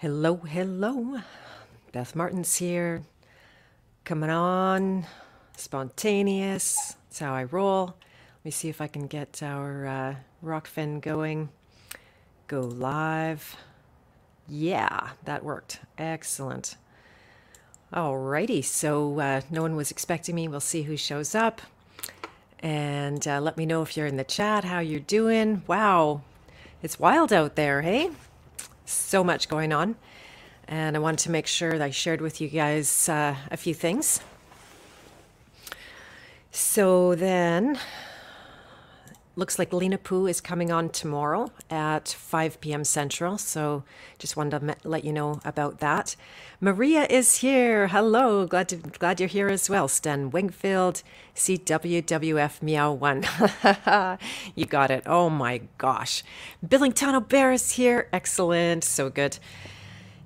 Hello, hello. Beth Martens here. Coming on. Spontaneous. That's how I roll. Let me see if I can get our uh, Rokfin going. Go live. Yeah, that worked. Excellent. Alrighty, so uh, no one was expecting me. We'll see who shows up. And uh, let me know if you're in the chat, how you're doing. Wow, it's wild out there, hey? So much going on. And I wanted to make sure that I shared with you guys uh, a few things. So then looks like Lena Poo is coming on tomorrow at 5 p.m. Central. So just wanted to let you know about that. Maria is here. Hello. Glad to, glad you're here as well. Stan Wingfield, CWWF Meow One. you got it. Oh my gosh. Billington Bear is here. Excellent. So good.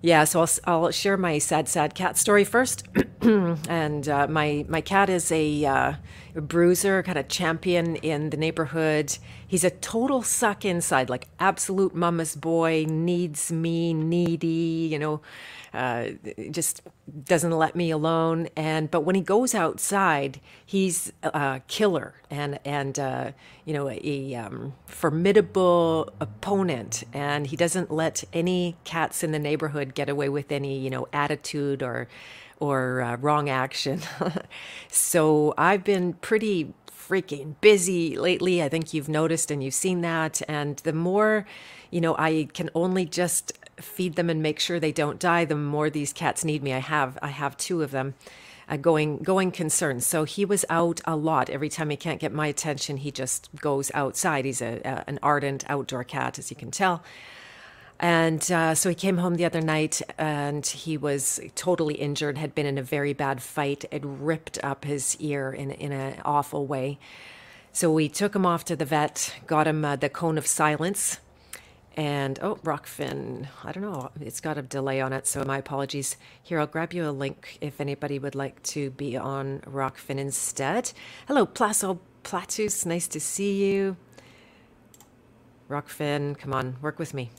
Yeah, so I'll, I'll share my sad, sad cat story first. and uh, my my cat is a, uh, a bruiser, kind of champion in the neighborhood. He's a total suck inside, like absolute mama's boy, needs me, needy, you know, uh, just doesn't let me alone. And but when he goes outside, he's a killer and and uh, you know a um, formidable opponent. And he doesn't let any cats in the neighborhood get away with any you know attitude or or uh, wrong action. so I've been pretty freaking busy lately. I think you've noticed and you've seen that. And the more, you know, I can only just feed them and make sure they don't die, the more these cats need me. I have I have two of them. Uh, going going concern. So he was out a lot. Every time he can't get my attention, he just goes outside. He's a, a an ardent outdoor cat, as you can tell. And uh, so he came home the other night and he was totally injured, had been in a very bad fight. It ripped up his ear in, in an awful way. So we took him off to the vet, got him uh, the cone of silence, and oh, Rokfin, I don't know, it's got a delay on it, so my apologies. Here, I'll grab you a link if anybody would like to be on Rokfin instead. Hello, Plaso Platus, nice to see you. Rokfin, come on, work with me.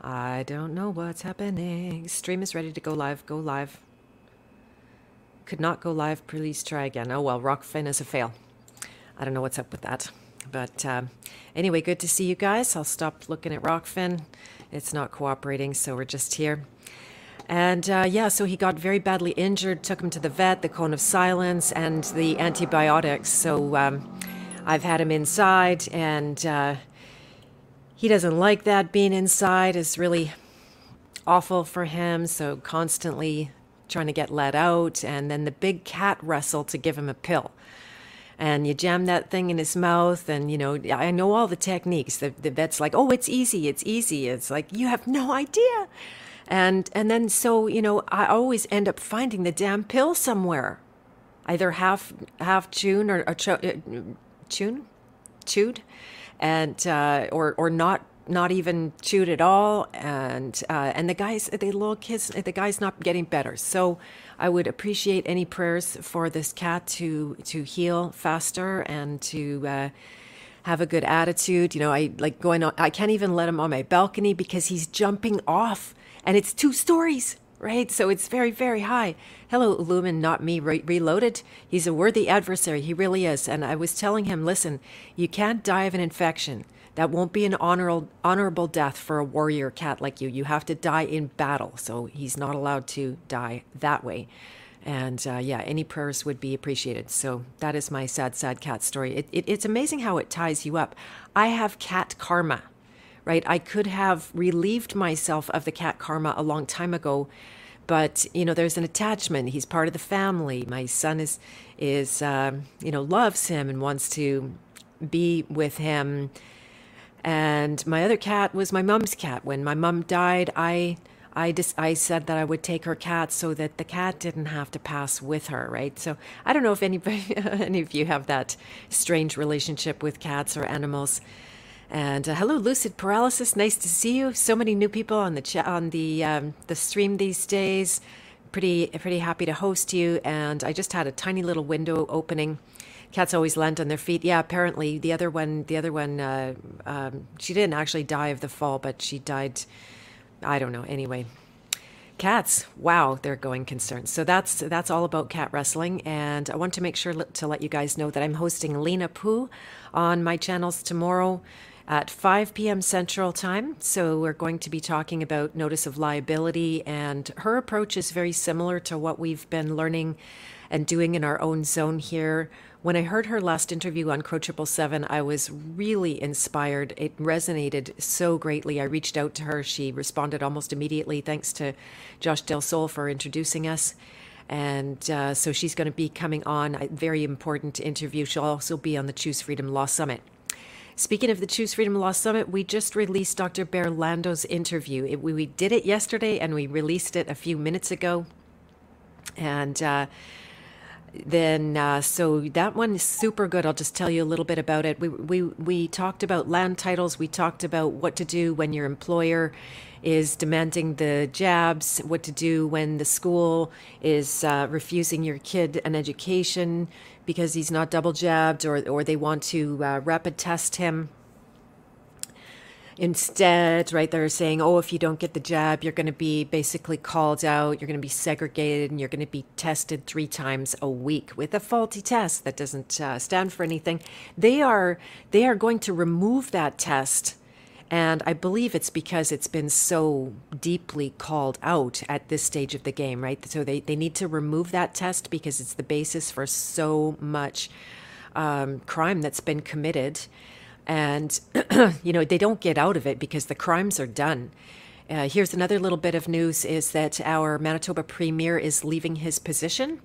I don't know what's happening. Stream is ready to go live. Go live. Could not go live. Please try again. Oh well, Rokfin is a fail. I don't know what's up with that. But um, anyway, good to see you guys. I'll stop looking at Rokfin. It's not cooperating, so we're just here. And uh, yeah, so he got very badly injured, took him to the vet, the cone of silence, and the antibiotics. So um, I've had him inside, and uh, he doesn't like that. Being inside. Is really awful for him. So constantly trying to get let out, and then the big cat wrestle to give him a pill. And you jam that thing in his mouth and you know i know all the techniques. The, the vet's like oh it's easy it's easy. It's like you have no idea. And and then so you know i always end up finding the damn pill somewhere. Either half half chewed or, or ch- uh, chewed and uh, or or not not even chewed at all and uh, and the guys the little kids the guy's not getting better so I would appreciate any prayers for this cat to to heal faster and to uh, have a good attitude. You know, I like going on. I can't even let him on my balcony because he's jumping off, and it's two stories, right? So it's very very high. Hello, Lumen, not me. Re- reloaded. He's a worthy adversary. He really is. And I was telling him, listen, you can't die of an infection. That won't be an honorable, honorable death for a warrior cat like you. You have to die in battle. So he's not allowed to die that way. And uh, yeah, any prayers would be appreciated. So that is my sad, sad cat story. It, it, it's amazing how it ties you up. I have cat karma, right? I could have relieved myself of the cat karma a long time ago but you know there's an attachment he's part of the family my son is is um, you know loves him and wants to be with him and my other cat was my mom's cat. When my mom died, I I just I said that I would take her cat so that the cat didn't have to pass with her, right? So I don't know if anybody any of you have that strange relationship with cats or animals. And uh, hello, lucid paralysis. Nice to see you. So many new people on the chat on the um, the stream these days. Pretty pretty happy to host you. And I just had a tiny little window opening cats always land on their feet. Yeah, apparently the other one, the other one, uh, um, she didn't actually die of the fall, but she died I don't know. Anyway, cats. Wow, they're going concerns. So that's that's all about cat wrestling, and I want to make sure to let you guys know that I'm hosting Lena Poo on my channels tomorrow at 5 p.m. Central Time. So we're going to be talking about notice of liability, and her approach is very similar to what we've been learning and doing in our own zone here. When I heard her last interview on Crow Triple Seven, I was really inspired. It resonated so greatly. I reached out to her. She responded almost immediately. Thanks to Josh Del Sol for introducing us. And uh, so she's going to be coming on a very important interview. She'll also be on the Choose Freedom Law Summit. Speaking of the Choose Freedom Law Summit, we just released Dr. Berlando's interview. It, we, we, did it yesterday and we released it a few minutes ago. And uh, then, uh, so that one is super good. I'll just tell you a little bit about it. We, we, we talked about land titles, we talked about what to do when your employer is demanding the jabs, what to do when the school is uh, refusing your kid an education because he's not double jabbed or, or they want to uh, rapid test him. Instead, right, they're saying, oh, if you don't get the jab, you're going to be basically called out, you're going to be segregated, and you're going to be tested three times a week with a faulty test that doesn't uh, stand for anything. They are they are going to remove that test and I believe it's because it's been so deeply called out at this stage of the game, right? So they, they need to remove that test because it's the basis for so much um, crime that's been committed. And, you know, they don't get out of it because the crimes are done. Uh, here's another little bit of news is that our Manitoba Premier is leaving his position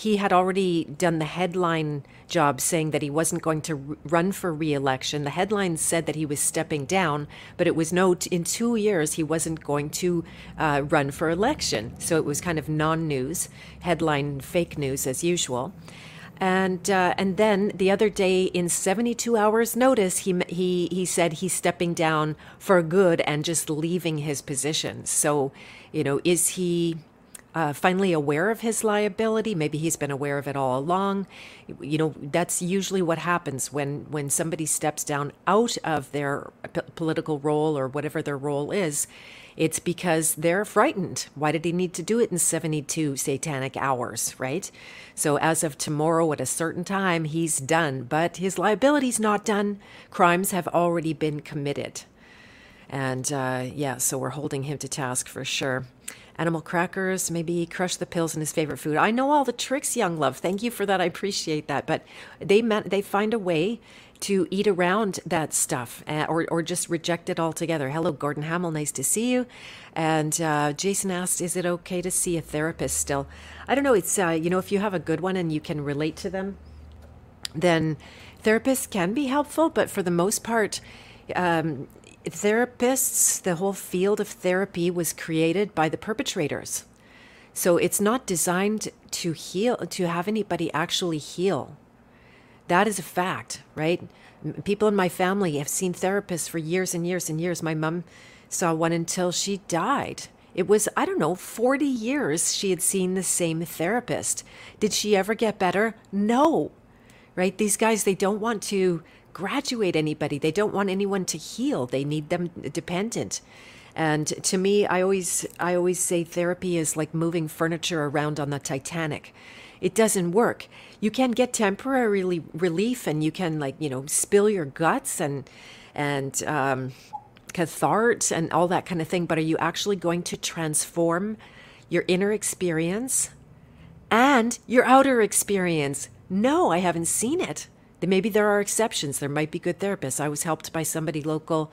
he had already done the headline job saying that he wasn't going to run for re-election. The headline said that he was stepping down, but it was no, in two years he wasn't going to uh, run for election. So it was kind of non-news, headline fake news as usual. And uh, and then the other day, in 72 hours' notice, he he he said he's stepping down for good and just leaving his position. So, you know, is he uh, finally aware of his liability. Maybe he's been aware of it all along. You know, that's usually what happens when when somebody steps down out of their p- political role or whatever their role is. It's because they're frightened. Why did he need to do it in 72 satanic hours, right? So, as of tomorrow at a certain time, he's done, but his liability's not done. Crimes have already been committed. And uh, yeah, so we're holding him to task for sure animal crackers, maybe crush the pills in his favorite food. I know all the tricks, young love. Thank you for that. I appreciate that. But they they find a way to eat around that stuff uh, or, or just reject it altogether. Hello, Gordon Hamill. Nice to see you. And uh, Jason asked, is it okay to see a therapist still? I don't know. It's, uh, you know, if you have a good one and you can relate to them, then therapists can be helpful. But for the most part, um, therapists, the whole field of therapy was created by the perpetrators. So it's not designed to heal, to have anybody actually heal. That is a fact, right? People in my family have seen therapists for years and years and years. My mom saw one until she died. It was, I don't know, 40 years she had seen the same therapist. Did she ever get better? No, right? These guys, they don't want to graduate anybody. They don't want anyone to heal. They need them dependent. And to me, I always I always say therapy is like moving furniture around on the Titanic. It doesn't work. You can get temporary relief, and you can like you know spill your guts and and um, cathart and all that kind of thing. But are you actually going to transform your inner experience and your outer experience? No, I haven't seen it. Maybe there are exceptions. There might be good therapists. I was helped by somebody local,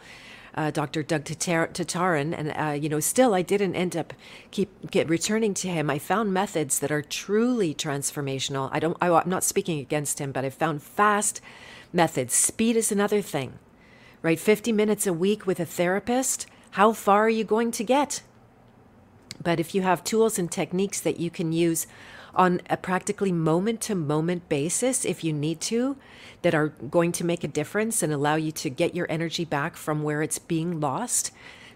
uh, Dr. Doug Tatarin, and uh, you know, still I didn't end up keep get returning to him. I found methods that are truly transformational. I don't. I, I'm not speaking against him, but I found fast methods. Speed is another thing, right? 50 minutes a week with a therapist. How far are you going to get? But if you have tools and techniques that you can use on a practically moment to moment basis if you need to that are going to make a difference and allow you to get your energy back from where it's being lost,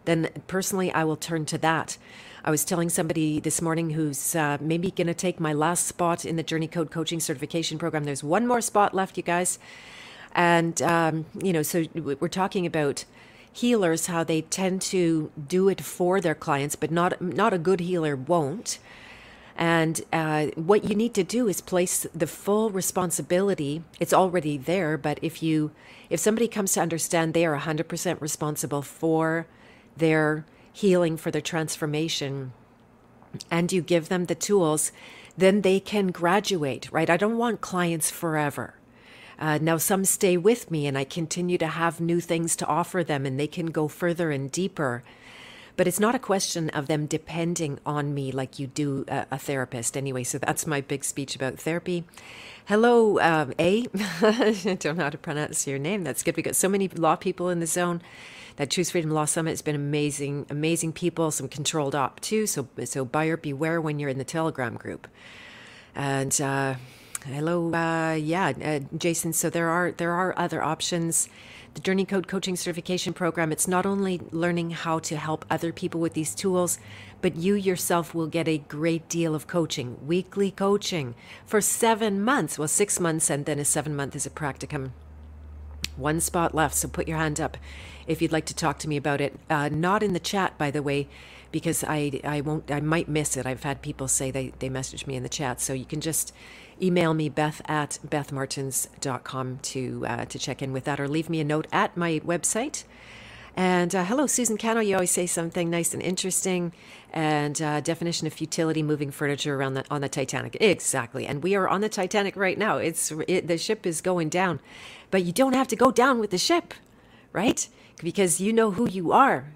then personally I will turn to that. I was telling somebody this morning who's uh, maybe going to take my last spot in the Journey Code Coaching Certification Program. There's one more spot left, you guys. And, um, you know, so we're talking about healers how they tend to do it for their clients, but not not a good healer won't. And uh, what you need to do is place the full responsibility. It's already there, but if you if somebody comes to understand they are 100% responsible for their healing, for their transformation, and you give them the tools, then they can graduate, right? I don't want clients forever. Uh, now, some stay with me and I continue to have new things to offer them and they can go further and deeper. But it's not a question of them depending on me like you do a, a therapist anyway. So that's my big speech about therapy. Hello, um, A. I don't know how to pronounce your name. That's good. We got so many law people in the zone. That Choose Freedom Law Summit has been amazing, amazing people. Some controlled op too. So, so buyer beware when you're in the Telegram group. And uh, hello, uh, yeah, uh, Jason. So there are there are other options. The Journey Code Coaching Certification Program. It's not only learning how to help other people with these tools, but you yourself will get a great deal of coaching, weekly coaching for seven months. Well, six months, and then a seven month is a practicum. One spot left, so put your hand up if you'd like to talk to me about it. Uh, not in the chat, by the way because I, I won't I might miss it. I've had people say they, they message me in the chat. So you can just email me beth at bethmartens.com to uh, to check in with that or leave me a note at my website. And uh, hello, Susan Cano. You always say something nice and interesting. And uh, definition of futility: moving furniture around the on the Titanic. Exactly. And we are on the Titanic right now. It's it, the ship is going down, but you don't have to go down with the ship, right? Because you know who you are.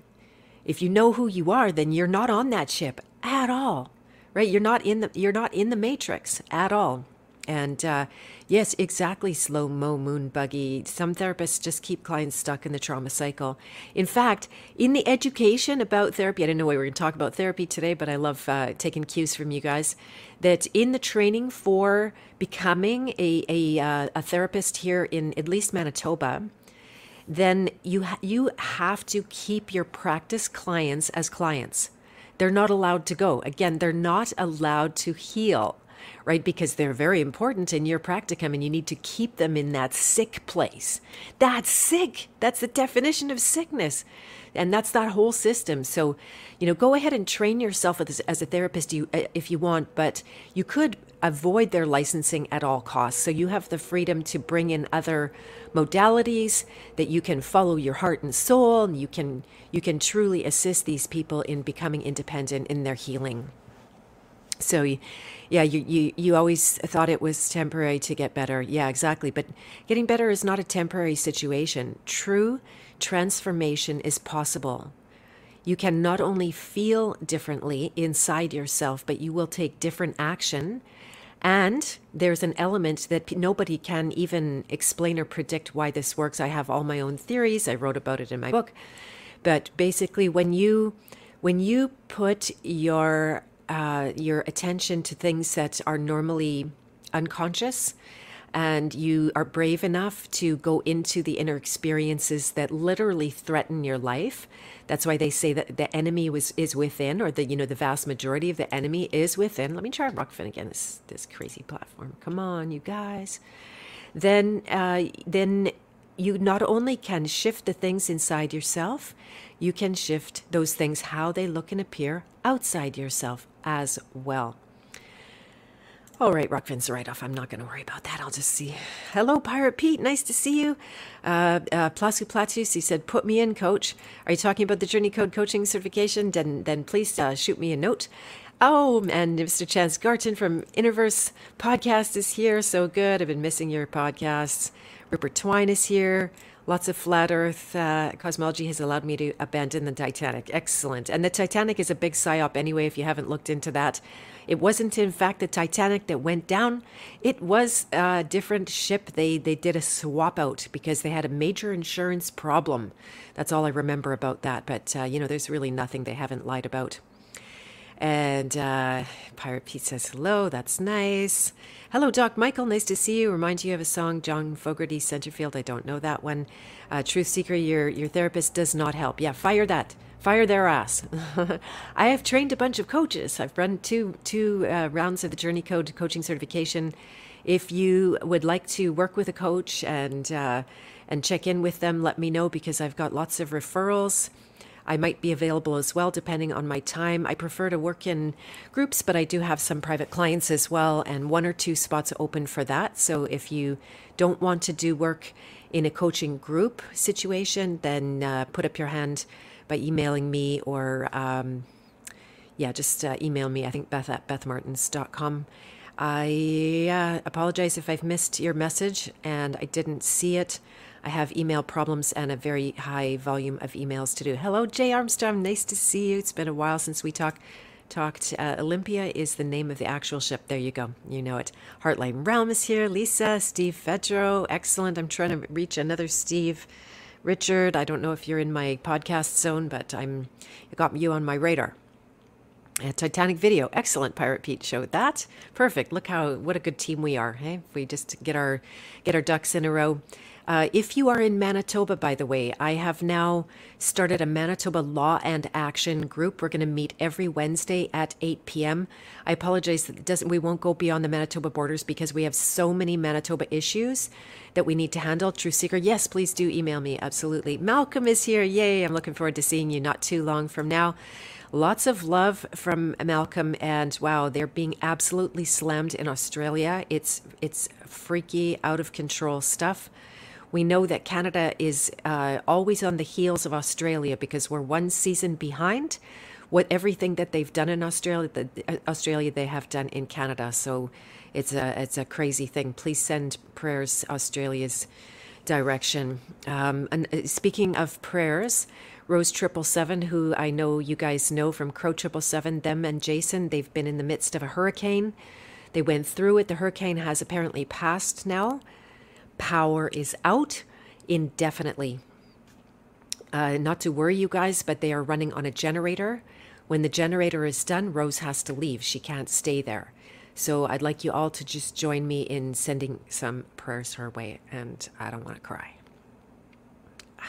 If you know who you are, then you're not on that ship at all, right? You're not in the you're not in the matrix at all. And uh, yes, exactly, slow mo moon buggy. Some therapists just keep clients stuck in the trauma cycle. In fact, in the education about therapy, I didn't know why we were going to talk about therapy today, but I love uh, taking cues from you guys. That in the training for becoming a a, uh, a therapist here in at least Manitoba, then you ha- you have to keep your practice clients as clients. They're not allowed to go. Again, they're not allowed to heal, right? Because they're very important in your practicum and you need to keep them in that sick place. That's sick. That's the definition of sickness. And that's that whole system. So, you know, go ahead and train yourself as, as a therapist uh, if you want, but you could avoid their licensing at all costs. So you have the freedom to bring in other modalities that you can follow your heart and soul and you can you can truly assist these people in becoming independent in their healing. So yeah, you, you you always thought it was temporary to get better. Yeah, exactly. But getting better is not a temporary situation. True transformation is possible. You can not only feel differently inside yourself, but you will take different action and there's an element that nobody can even explain or predict why this works. I have all my own theories. I wrote about it in my book. But basically, when you when you put your uh, your attention to things that are normally unconscious, and you are brave enough to go into the inner experiences that literally threaten your life, that's why they say that the enemy was is within, or the you know the vast majority of the enemy is within. Let me try Rokfin again. This this crazy platform. Come on, you guys. Then uh, then you not only can shift the things inside yourself, you can shift those things how they look and appear outside yourself as well. All right, Rokfin's right off. I'm not going to worry about that. I'll just see. Hello, Pirate Pete. Nice to see you. Uh, uh, Plasu Platus, he said, put me in, coach. Are you talking about the Journey Code coaching certification? Then, then please uh, shoot me a note. Oh, and Mr. Chance Garton from Interverse Podcast is here. So good. I've been missing your podcasts. Rupert Twine is here. Lots of flat Earth uh, cosmology has allowed me to abandon the Titanic. Excellent. And the Titanic is a big psyop anyway, if you haven't looked into that. It wasn't, in fact, the Titanic that went down. It was a different ship. They they did a swap out because they had a major insurance problem. That's all I remember about that. But uh, you know, there's really nothing they haven't lied about. And uh, Pirate Pete says hello. That's nice. Hello, Doc Michael. Nice to see you. Remind you of a song, John Fogerty, Centerfield. I don't know that one. Uh, Truth Seeker, your your therapist does not help. Yeah, fire that fire their ass. I have trained a bunch of coaches. I've run two two uh, rounds of the Journey Code coaching certification. If you would like to work with a coach and uh, and check in with them. Let me know because I've got lots of referrals. I might be available as well, depending on my time. I prefer to work in groups, but I do have some private clients as well, and one or two spots open for that. So if you don't want to do work in a coaching group situation, then uh, put up your hand by emailing me or, um, yeah, just uh, email me. I think beth at bethmartens.com. I uh, apologize if I've missed your message and I didn't see it. I have email problems and a very high volume of emails to do. Hello, Jay Armstrong. Nice to see you. It's been a while since we talked. Talked. Uh, Olympia is the name of the actual ship. There you go. You know it. Heartline Realm is here. Lisa, Steve Fedro. Excellent. I'm trying to reach another Steve. Richard, I don't know if you're in my podcast zone, but I'm I got you on my radar. A Titanic video, excellent. Pirate Pete showed that. Perfect. Look how what a good team we are. Hey, if we just get our get our ducks in a row. Uh, if you are in Manitoba, by the way, I have now started a Manitoba Law and Action group. We're going to meet every Wednesday at 8 p.m. I apologize that doesn't. We won't go beyond the Manitoba borders because we have so many Manitoba issues that we need to handle. True Seeker, yes, please do email me. Absolutely. Malcolm is here. Yay! I'm looking forward to seeing you not too long from now. Lots of love from Malcolm, and wow, they're being absolutely slammed in Australia. It's it's freaky, out of control stuff. We know that Canada is uh, always on the heels of Australia because we're one season behind. What everything that they've done in Australia, the, uh, Australia they have done in Canada. So it's a it's a crazy thing. Please send prayers Australia's direction. Um, and uh, speaking of prayers, Rose Triple Seven, who I know you guys know from Crow Triple Seven, them and Jason, they've been in the midst of a hurricane. They went through it. The hurricane has apparently passed now power is out indefinitely. Uh, not to worry you guys, but they are running on a generator. When the generator is done, Rose has to leave. She can't stay there. So I'd like you all to just join me in sending some prayers her way, and I don't want to cry.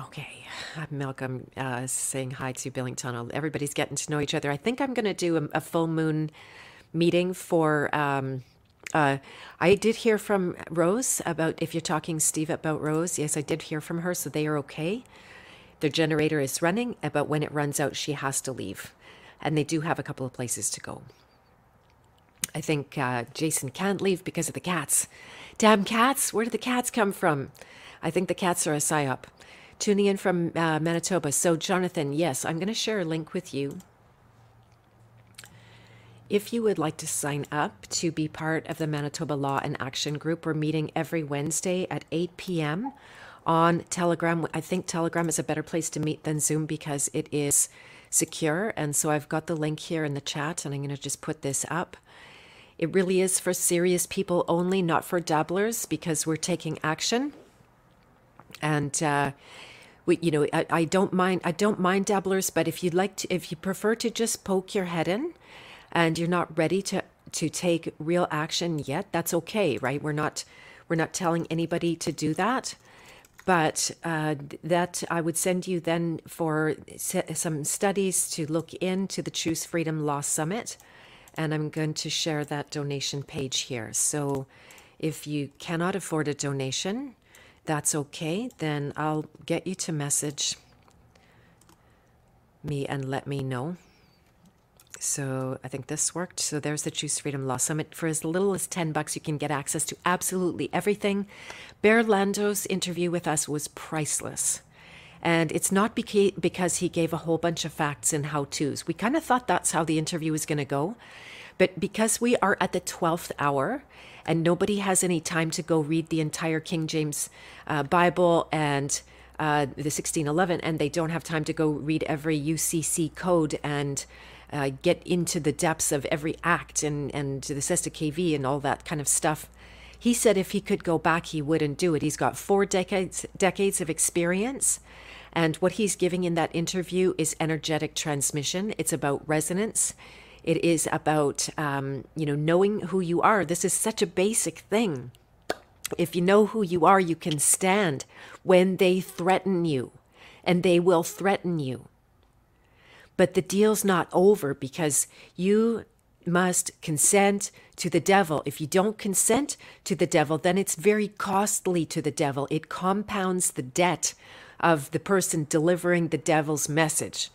Okay, Malcolm uh, saying hi to Billington. Everybody's getting to know each other. I think I'm going to do a, a, full moon meeting for um, uh, I did hear from Rose about if you're talking, Steve, about Rose. Yes, I did hear from her, so they are okay. Their generator is running, uh, but when it runs out, she has to leave. And they do have a couple of places to go. I think uh, Jason can't leave because of the cats. Damn cats! Where did the cats come from? I think the cats are a psyop. Tuning in from uh, Manitoba. So, Jonathan, yes, I'm going to share a link with you if you would like to sign up to be part of the Manitoba Law and Action Group, we're meeting every Wednesday at 8 p.m. on Telegram. I think Telegram is a better place to meet than Zoom because it is secure. And so I've got the link here in the chat, and I'm going to just put this up. It really is for serious people only, not for dabblers, because we're taking action. And uh, we, you know, I, I don't mind. I don't mind dabblers, but if you'd like to, if you prefer to just poke your head in and you're not ready to to take real action yet, that's okay, right? We're not we're not telling anybody to do that. But uh, that I would send you then for some studies to look into the Choose Freedom Law Summit. And I'm going to share that donation page here. So if you cannot afford a donation, that's okay. Then I'll get you to message me and let me know. So I think this worked. So there's the Choose Freedom Law Summit. For as little as 10 bucks, you can get access to absolutely everything. Bear Lando's interview with us was priceless. And it's not beca- because he gave a whole bunch of facts and how to's. We kind of thought that's how the interview was going to go. But because we are at the 12th hour and nobody has any time to go read the entire King James uh, Bible and uh, the 1611, and they don't have time to go read every UCC code and uh, get into the depths of every act and, and the Cestui Que Vie and all that kind of stuff. He said if he could go back, he wouldn't do it. He's got four decades decades of experience. And what he's giving in that interview is energetic transmission. It's about resonance. It is about, um, you know, knowing who you are. This is such a basic thing. If you know who you are, you can stand when they threaten you, and they will threaten you. But the deal's not over because you must consent to the devil. If you don't consent to the devil, then it's very costly to the devil. It compounds the debt of the person delivering the devil's message.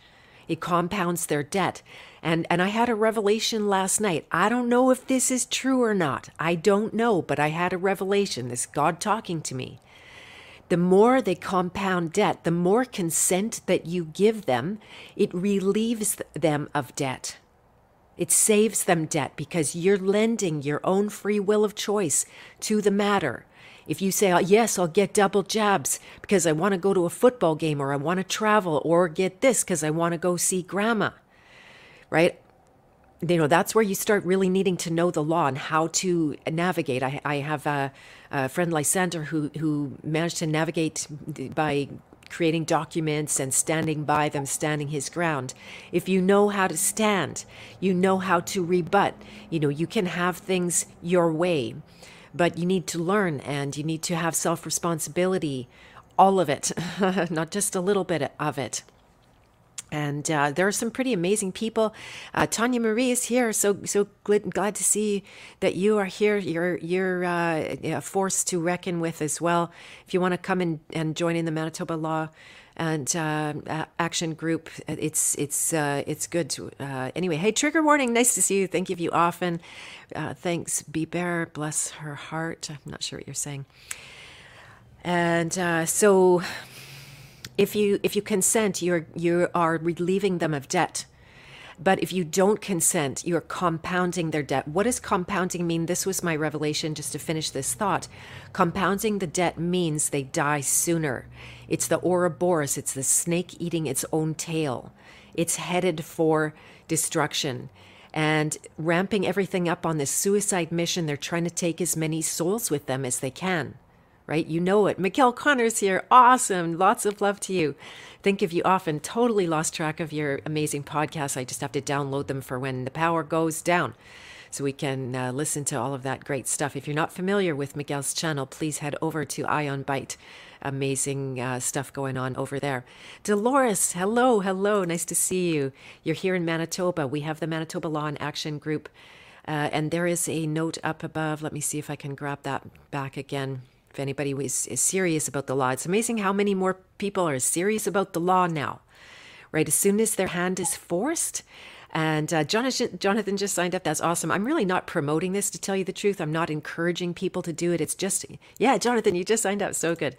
It compounds their debt. And and I had a revelation last night. I don't know if this is true or not. I don't know, but I had a revelation. This God talking to me. The more they compound debt, the more consent that you give them, it relieves them of debt. It saves them debt because you're lending your own free will of choice to the matter. If you say, oh, Yes, I'll get double jabs because I want to go to a football game or I want to travel or get this because I want to go see grandma, right? You know, that's where you start really needing to know the law and how to navigate. I, I have a, a friend, Lysander, who, who managed to navigate by creating documents and standing by them, standing his ground. If you know how to stand, you know how to rebut. You know, you can have things your way, but you need to learn and you need to have self responsibility, all of it, not just a little bit of it. And uh, there are some pretty amazing people. Uh, Tanya Marie is here, so so glad, glad to see that you are here. You're you're uh, a force to reckon with as well. If you want to come in and join in the Manitoba Law and uh, action group. It's it's uh, it's good to uh, anyway. Hey, trigger warning. Nice to see you. Thank you for you often. Uh, thanks, Be Bear. Bless her heart. I'm not sure what you're saying. And uh, so if you if you consent, you're you are relieving them of debt. But if you don't consent, you're compounding their debt. What does compounding mean? This was my revelation just to finish this thought. Compounding the debt means they die sooner. It's the Ouroboros, it's the snake eating its own tail. It's headed for destruction and ramping everything up on this suicide mission. They're trying to take as many souls with them as they can right? You know it. Mikkel Connor's here. Awesome. Lots of love to you. Think of you often. Totally lost track of your amazing podcasts. I just have to download them for when the power goes down so we can uh, listen to all of that great stuff. If you're not familiar with Miguel's channel, please head over to Ion Byte. Amazing uh, stuff going on over there. Dolores, hello, hello. Nice to see you. You're here in Manitoba. We have the Manitoba Law and Action Group. Uh, and there is a note up above. Let me see if I can grab that back again if anybody is, is serious about the law. It's amazing how many more people are serious about the law now, right? As soon as their hand is forced, and uh, Jonathan, Jonathan just signed up. That's awesome. I'm really not promoting this to tell you the truth. I'm not encouraging people to do it. It's just, yeah, Jonathan, you just signed up. So good.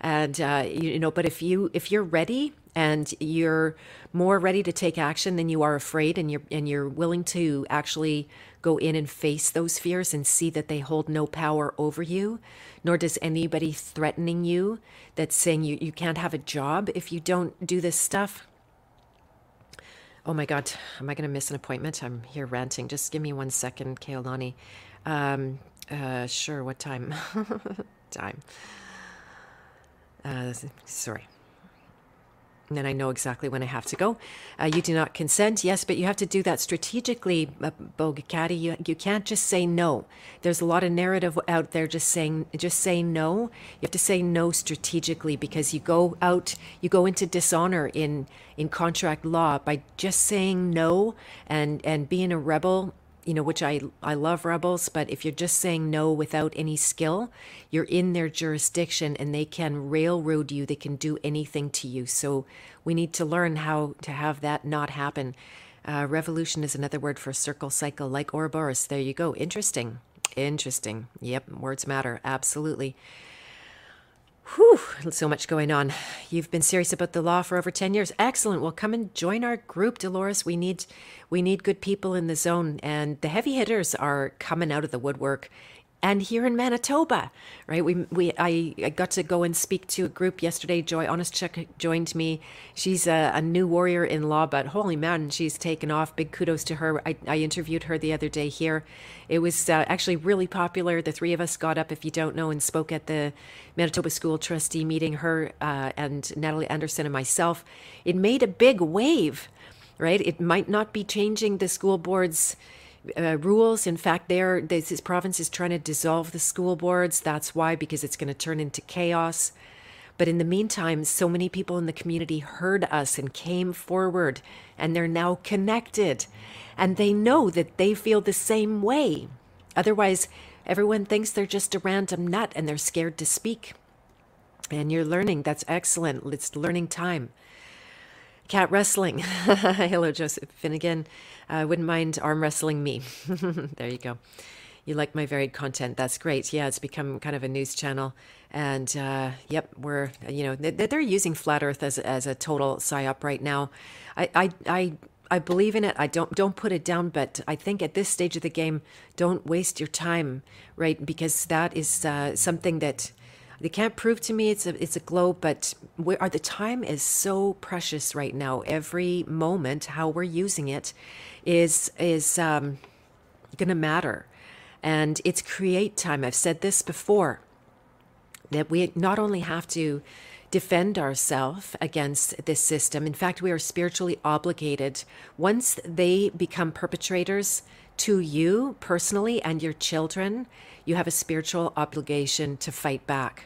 And uh, you, you know, but if you if you're ready and you're more ready to take action than you are afraid, and you're and you're willing to actually go in and face those fears and see that they hold no power over you, nor does anybody threatening you that's saying you, you can't have a job if you don't do this stuff. Oh my God, am I going to miss an appointment? I'm here ranting. Just give me one second, Kaolani. Um, uh, sure, what time? time. Uh, sorry and then I know exactly when I have to go. Uh, you do not consent, yes, but you have to do that strategically, uh, Bogacati. You you can't just say no. There's a lot of narrative out there just saying just say no. You have to say no strategically because you go out, you go into dishonor in in contract law by just saying no and and being a rebel you know, which I I love rebels, but if you're just saying no without any skill, you're in their jurisdiction and they can railroad you. They can do anything to you. So we need to learn how to have that not happen. Uh, revolution is another word for circle cycle, like Ouroboros. There you go. Interesting. Interesting. Yep, words matter. Absolutely. Whew, so much going on. You've been serious about the law for over 10 years. Excellent. Well, come and join our group, Dolores. We need we need good people in the zone and the heavy hitters are coming out of the woodwork and here in Manitoba, right? We we I, I got to go and speak to a group yesterday. Joy Honestchuk joined me. She's a, a, new warrior in law, but holy man, she's taken off. Big kudos to her. I, I interviewed her the other day here. It was uh, actually really popular. The three of us got up, if you don't know, and spoke at the Manitoba School Trustee meeting. Her uh, and Natalie Anderson and myself. It made a big wave, right? It might not be changing the school board's uh, rules. In fact, there this province is trying to dissolve the school boards. That's why, because it's going to turn into chaos. But in the meantime, so many people in the community heard us and came forward, and they're now connected. And they know that they feel the same way. Otherwise, everyone thinks they're just a random nut and they're scared to speak. And you're learning. That's excellent. It's learning time. Cat wrestling. Hello, Joseph Finnegan. I uh, wouldn't mind arm wrestling me. there you go. You like my varied content. That's great. Yeah, it's become kind of a news channel. And uh, yep, we're, you know, they're using Flat Earth as, as a total psyop right now. I, I, I, I believe in it. I don't don't put it down, but I think at this stage of the game, don't waste your time, right? Because that is uh, something that they can't prove to me it's a it's a globe, but we are the time is so precious right now. Every moment, how we're using it, is is um, going to matter, and it's create time. I've said this before that we not only have to defend ourselves against this system. In fact, we are spiritually obligated. Once they become perpetrators to you personally and your children, you have a spiritual obligation to fight back.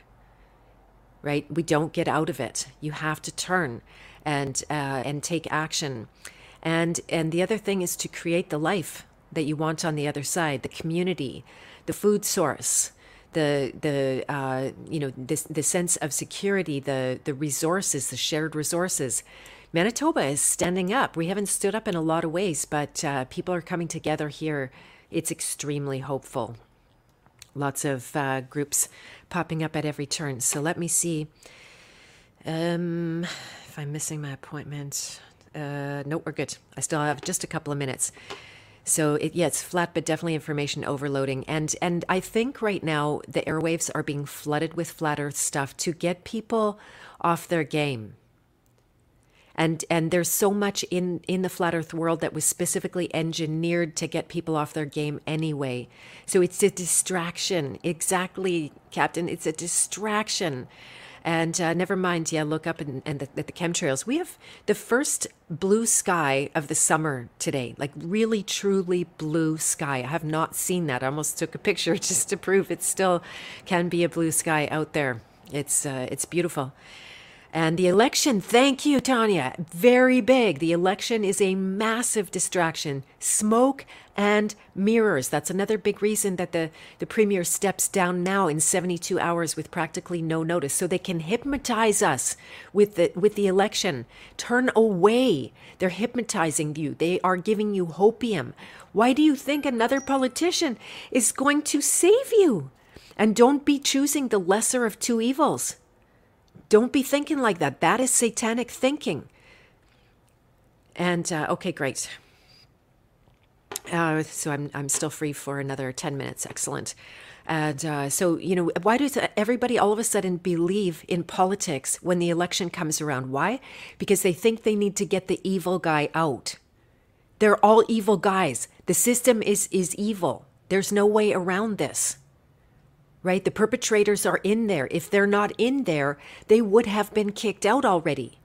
Right? We don't get out of it. You have to turn and uh, and take action. And and the other thing is to create the life that you want on the other side, the community, the food source, the the uh, you know this the sense of security, the the resources, the shared resources. Manitoba is standing up. We haven't stood up in a lot of ways, but uh, people are coming together here. It's extremely hopeful. Lots of uh, groups popping up at every turn. So let me see um, if I'm missing my appointment. Uh, no, we're good. I still have just a couple of minutes. So it, yeah, it's flat, but definitely information overloading. And and I think right now the airwaves are being flooded with flat Earth stuff to get people off their game. And and there's so much in in the flat Earth world that was specifically engineered to get people off their game anyway. So it's a distraction. Exactly, Captain. It's a distraction and uh, never mind, yeah, look up and, and the, at the chemtrails. We have the first blue sky of the summer today, like really, truly blue sky. I have not seen that. I almost took a picture just to prove it still can be a blue sky out there. It's uh, it's beautiful. And the election, thank you, Tanya, very big. The election is a massive distraction. Smoke and mirrors. That's another big reason that the, the premier steps down now in 72 hours with practically no notice. So they can hypnotize us with the, with the election. Turn away. They're hypnotizing you, they are giving you hopium. Why do you think another politician is going to save you? And don't be choosing the lesser of two evils. Don't be thinking like that. That is satanic thinking. And uh, okay, great. Uh, so I'm I'm still free for another ten minutes. Excellent. And uh, so you know, why does everybody all of a sudden believe in politics when the election comes around? Why? Because they think they need to get the evil guy out. They're all evil guys. The system is is evil. There's no way around this right? The perpetrators are in there. If they're not in there, they would have been kicked out already.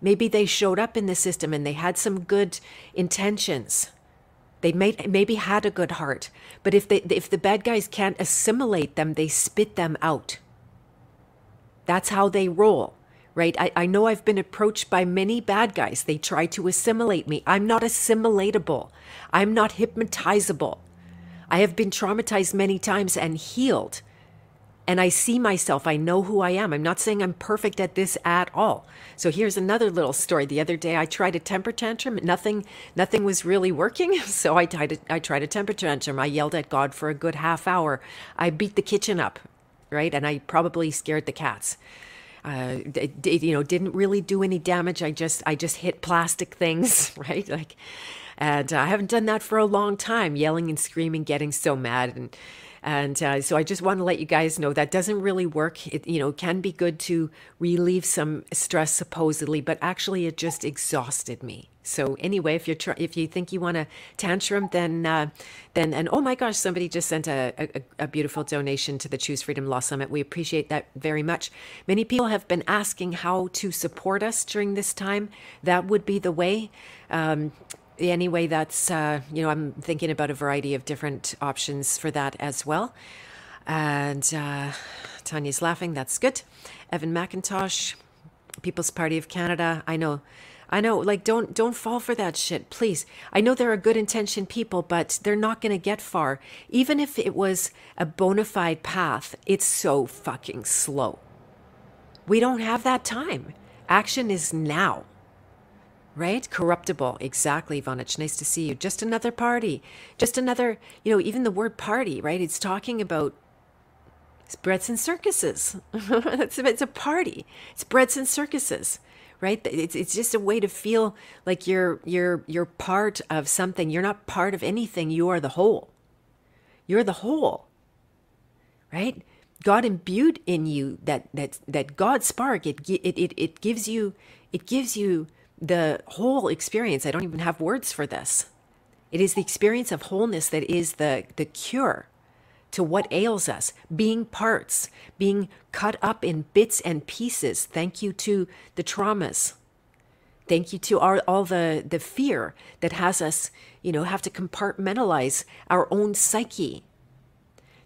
Maybe they showed up in the system and they had some good intentions. They may, maybe had a good heart, but if they if the bad guys can't assimilate them, they spit them out. That's how they roll, right? I, I know I've been approached by many bad guys. They try to assimilate me. I'm not assimilatable. I'm not hypnotizable. I have been traumatized many times and healed and I see myself. I know who I am. I'm not saying I'm perfect at this at all. So here's another little story. The other day I tried a temper tantrum. Nothing nothing was really working. So I tried a, I tried a temper tantrum. I yelled at God for a good half hour. I beat the kitchen up, right? And I probably scared the cats. Uh, you know, didn't really do any damage. I just I just hit plastic things, right? Like and I haven't done that for a long time, yelling and screaming, getting so mad and and uh, so I just want to let you guys know that doesn't really work. It, you know, can be good to relieve some stress supposedly, but actually it just exhausted me. So anyway, if you're tr- if you think you want a tantrum, then uh, then and oh my gosh, somebody just sent a, a, a beautiful donation to the Choose Freedom Law Summit. We appreciate that very much. Many people have been asking how to support us during this time. That would be the way. Um, anyway, that's, uh, you know, I'm thinking about a variety of different options for that as well. And uh, Tanya's laughing. That's good. Evan McIntosh, People's Party of Canada. I know. I know, like don't don't fall for that shit, please. I know there are good intentioned people, but they're not going to get far. Even if it was a bona fide path, it's so fucking slow. We don't have that time. Action is now. Right? Corruptible. Exactly, Ivanich. Nice to see you. Just another party. Just another, you know, even the word party, right? It's talking about breads and circuses. it's, it's a party. It's breads and circuses right it's, it's just a way to feel like you're you're you're part of something you're not part of anything you are the whole you're the whole right god imbued in you that that that god spark it it it, it gives you it gives you the whole experience i don't even have words for this it is the experience of wholeness that is the the cure to what ails us, being parts, being cut up in bits and pieces. Thank you to the traumas. Thank you to our, all the, the fear that has us, you know, have to compartmentalize our own psyche.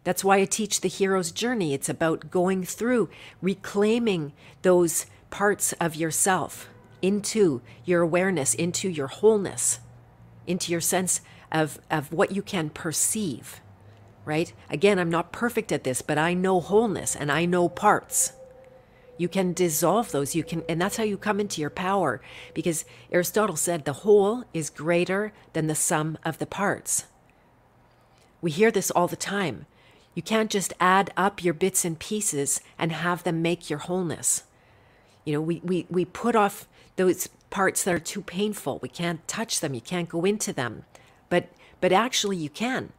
That's why I teach the hero's journey. It's about going through, reclaiming those parts of yourself into your awareness, into your wholeness, into your sense of, of what you can perceive right? Again, I'm not perfect at this, but I know wholeness and I know parts. You can dissolve those. You can, and that's how you come into your power because Aristotle said the whole is greater than the sum of the parts. We hear this all the time. You can't just add up your bits and pieces and have them make your wholeness. You know, we, we, we put off those parts that are too painful. We can't touch them. You can't go into them. But, but actually, you can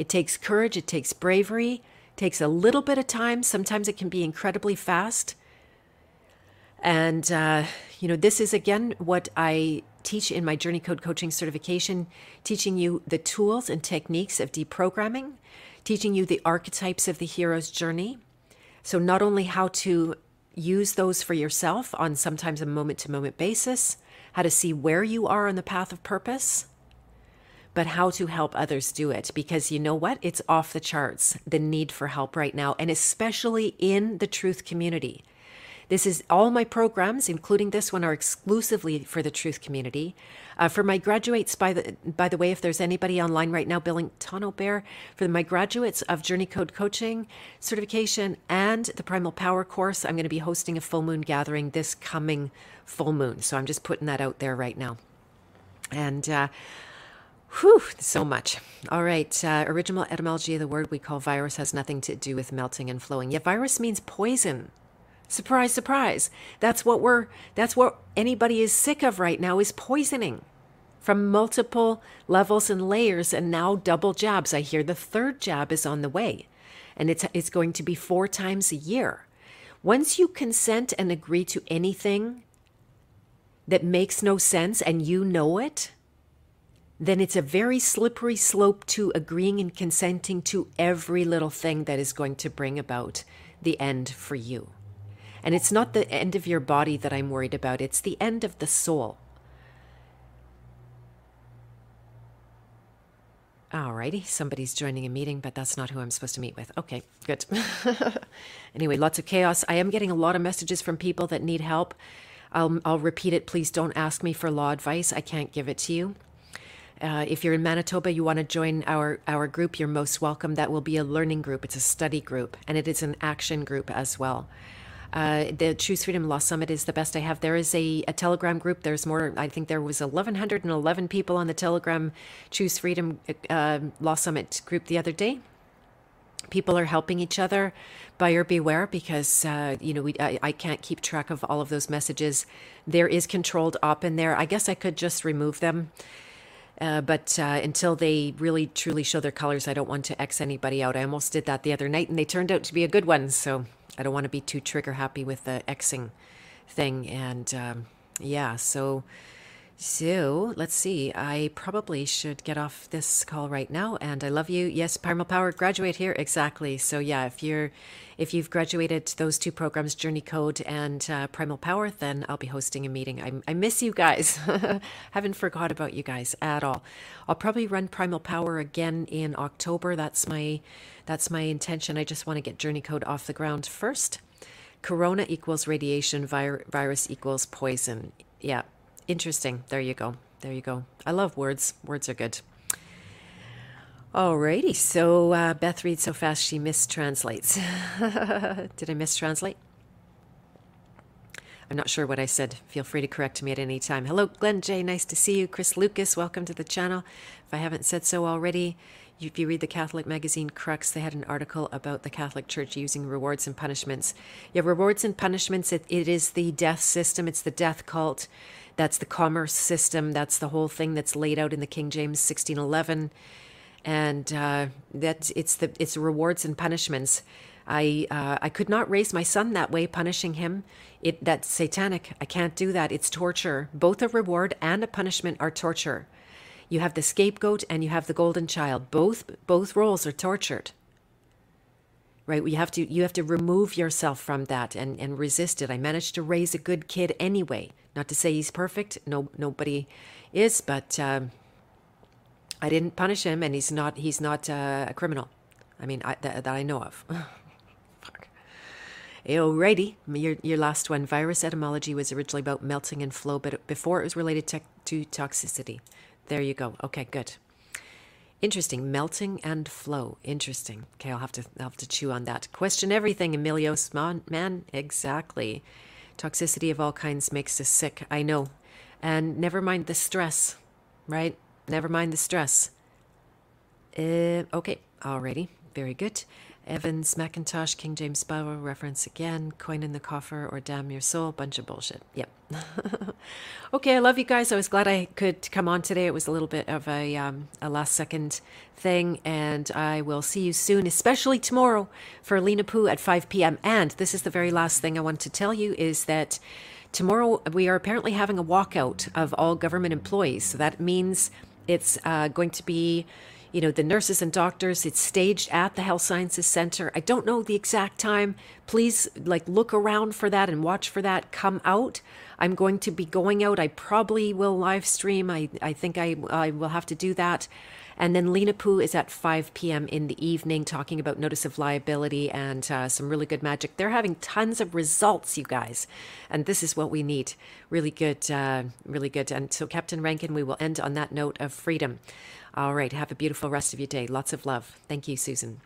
it takes courage, it takes bravery, it takes a little bit of time. Sometimes it can be incredibly fast. And, uh, you know, this is again what I teach in my Journey Code Coaching certification, teaching you the tools and techniques of deprogramming, teaching you the archetypes of the hero's journey. So, not only how to use those for yourself on sometimes a moment to moment basis, how to see where you are on the path of purpose, but how to help others do it. Because you know what? It's off the charts, the need for help right now, and especially in the truth community. This is all my programs, including this one, are exclusively for the truth community. Uh, for my graduates, by the by the way, if there's anybody online right now, billing Tono Bear, for my graduates of Journey Code Coaching certification and the Primal Power course, I'm going to be hosting a full moon gathering this coming full moon. So I'm just putting that out there right now. And uh, Whew, so much. All right. Uh, original etymology of the word we call virus has nothing to do with melting and flowing. Yeah, virus means poison. Surprise, surprise. That's what we're, that's what anybody is sick of right now is poisoning from multiple levels and layers and now double jabs. I hear the third jab is on the way and it's, it's going to be four times a year. Once you consent and agree to anything that makes no sense and you know it, then it's a very slippery slope to agreeing and consenting to every little thing that is going to bring about the end for you. And it's not the end of your body that I'm worried about, it's the end of the soul. Alrighty, somebody's joining a meeting, but that's not who I'm supposed to meet with. Okay, good. anyway, lots of chaos. I am getting a lot of messages from people that need help. I'll, I'll repeat it. Please don't ask me for law advice. I can't give it to you. Uh, if you're in Manitoba, you want to join our, our group, you're most welcome. That will be a learning group, it's a study group, and it is an action group as well. Uh, the Choose Freedom Law Summit is the best I have. There is a, a Telegram group. There's more. I think there was 1,111 people on the Telegram Choose Freedom uh, Law Summit group the other day. People are helping each other. Buyer beware, because uh, you know we, I, I can't keep track of all of those messages. There is controlled op in there. I guess I could just remove them uh, but uh, until they really truly show their colors, I don't want to X anybody out. I almost did that the other night and they turned out to be a good one. So I don't want to be too trigger happy with the Xing thing. And um, yeah, so So let's see. I probably should get off this call right now. And I love you. Yes, Primal Power, graduate here. Exactly. So yeah, if you're if you've graduated those two programs, Journey Code and uh, Primal Power, then I'll be hosting a meeting. I, I miss you guys. Haven't forgot about you guys at all. I'll probably run Primal Power again in October. That's my that's my intention. I just want to get Journey Code off the ground first. Corona equals radiation, vir- virus equals poison. Yeah, interesting. There you go. There you go. I love words. Words are good. Alrighty, so uh, Beth reads so fast she mistranslates. Did I mistranslate? I'm not sure what I said. Feel free to correct me at any time. Hello, Glenn J. Nice to see you. Chris Lucas, welcome to the channel. If I haven't said so already, if you read the Catholic magazine Crux, they had an article about the Catholic Church using rewards and punishments. Yeah, rewards and punishments, it, it is the death system, it's the death cult. That's the commerce system. That's the whole thing that's laid out in the King James 1611 and uh, that it's the it's rewards and punishments. I uh, I could not raise my son that way, punishing him. It that's satanic. I can't do that. It's torture. Both a reward and a punishment are torture. You have the scapegoat and you have the golden child. Both both roles are tortured. Right? You have to you have to remove yourself from that and and resist it. I managed to raise a good kid anyway. Not to say he's perfect. No nobody is, but. Uh, I didn't punish him, and he's not he's not uh, a criminal. I mean, I, that, that I know of. Fuck. Alrighty, your your last one. Virus etymology was originally about melting and flow, but before it was related to, to toxicity. There you go. Okay, good. Interesting. Melting and flow. Interesting. Okay, I'll have to I'll have to chew on that. Question everything, Emilios. Man, man, exactly. Toxicity of all kinds makes us sick. I know. And never mind the stress, right? Never mind the stress. Uh, okay, alrighty. Very good. Evans, Macintosh, King James Bible reference again. Coin in the coffer or damn your soul. Bunch of bullshit. Yep. okay, I love you guys. I was glad I could come on today. It was a little bit of a, um, a last second thing, and I will see you soon, especially tomorrow for Lena Poo at 5 p.m. And this is the very last thing I want to tell you is that tomorrow we are apparently having a walkout of all government employees. So that means it's uh, going to be, you know, the nurses and doctors. It's staged at the Health Sciences Center. I don't know the exact time. Please, like, look around for that and watch for that. Come out. I'm going to be going out. I probably will live stream. I, I think I, I will have to do that. And then Lena Poo is at 5 p.m. in the evening talking about notice of liability and uh, some really good magic. They're having tons of results, you guys. And this is what we need. Really good, uh, really good. And so, Captain Rankin, we will end on that note of freedom. All right. Have a beautiful rest of your day. Lots of love. Thank you, Susan.